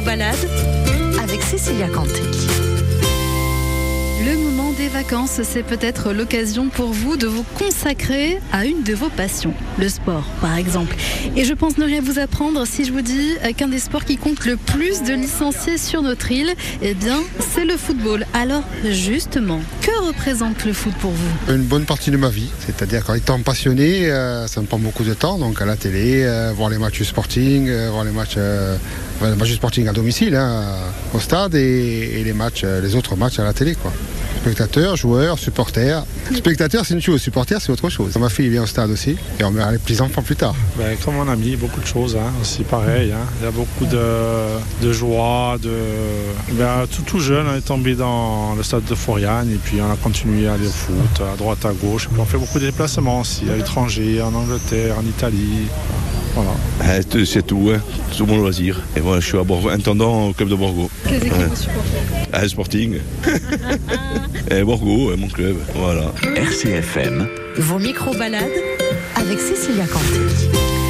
micro-balade avec Cécilia Canté. Le moment des vacances, c'est peut-être l'occasion pour vous de vous consacrer à une de vos passions, le sport par exemple. Et je pense ne rien vous apprendre si je vous dis qu'un des sports qui compte le plus de licenciés sur notre île, eh bien, c'est le football. Alors, justement, que représente le foot pour vous? Une bonne partie de ma vie, c'est-à-dire qu'en étant passionné, euh, ça me prend beaucoup de temps, donc à la télé, euh, voir les matchs sporting, euh, voir les matchs, matchs sporting à domicile, hein, au stade, et, les les autres matchs à la télé, quoi. Spectateurs, joueurs, supporters. Spectateurs, c'est une chose, supporters, c'est autre chose. Ma fille vient au stade aussi, et on verra les petits enfants plus tard. Ben, comme mon ami, beaucoup de choses hein, aussi pareil. hein. Il y a beaucoup de, de joie, de. Ben, tout, tout jeune, on est tombé dans le stade de Foriane et puis on a continué à aller au foot à droite, à gauche. Et puis on fait beaucoup de déplacements aussi, à l'étranger, en Angleterre, en Italie. Voilà. T- C'est tout, hein. tout mon loisir. Et voilà, je suis à Borgo, intendant au club de Borgo. Quelles équipes Ouais. vous supportez? Ah, Sporting. et Borgo, euh, mon club. Voilà. Vos micro-balades avec Cécilia Canté.